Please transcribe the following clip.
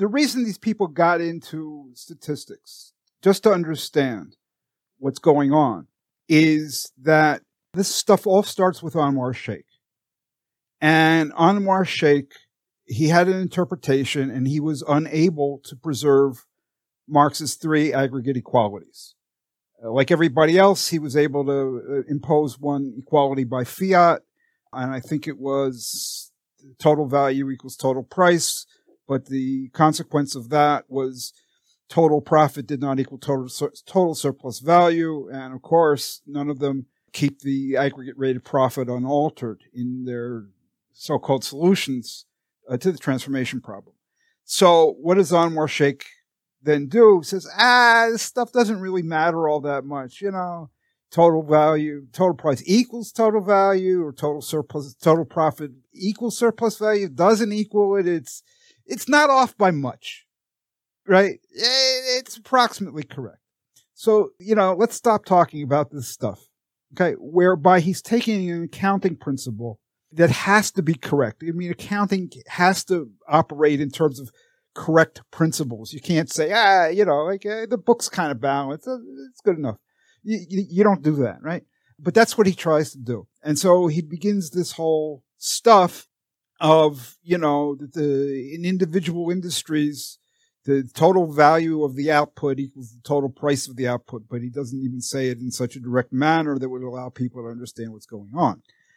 the reason these people got into statistics, just to understand what's going on, is that this stuff all starts with Anwar Shaikh. And Anwar Shaikh, he had an interpretation and he was unable to preserve Marx's three aggregate equalities. Uh, like everybody else, he was able to uh, impose one equality by fiat. And I think it was total value equals total price. But the consequence of that was total profit did not equal total, total surplus value. And of course, none of them keep the aggregate rate of profit unaltered in their so-called solutions uh, to the transformation problem. So what does Anwar Shaikh then do? He says, ah, this stuff doesn't really matter all that much. You know, total value, total price equals total value or total surplus, total profit equals surplus value doesn't equal it. It's, it's not off by much, right? It's approximately correct. So, you know, let's stop talking about this stuff. Okay. Whereby he's taking an accounting principle that has to be correct. I mean, accounting has to operate in terms of correct principles. You can't say, ah, you know, like uh, the book's kind of balanced. Uh, it's good enough. You, you, you don't do that, right? But that's what he tries to do. And so he begins this whole stuff of, you know, the, in individual industries, the total value of the output equals the total price of the output, but he doesn't even say it in such a direct manner that would allow people to understand what's going on.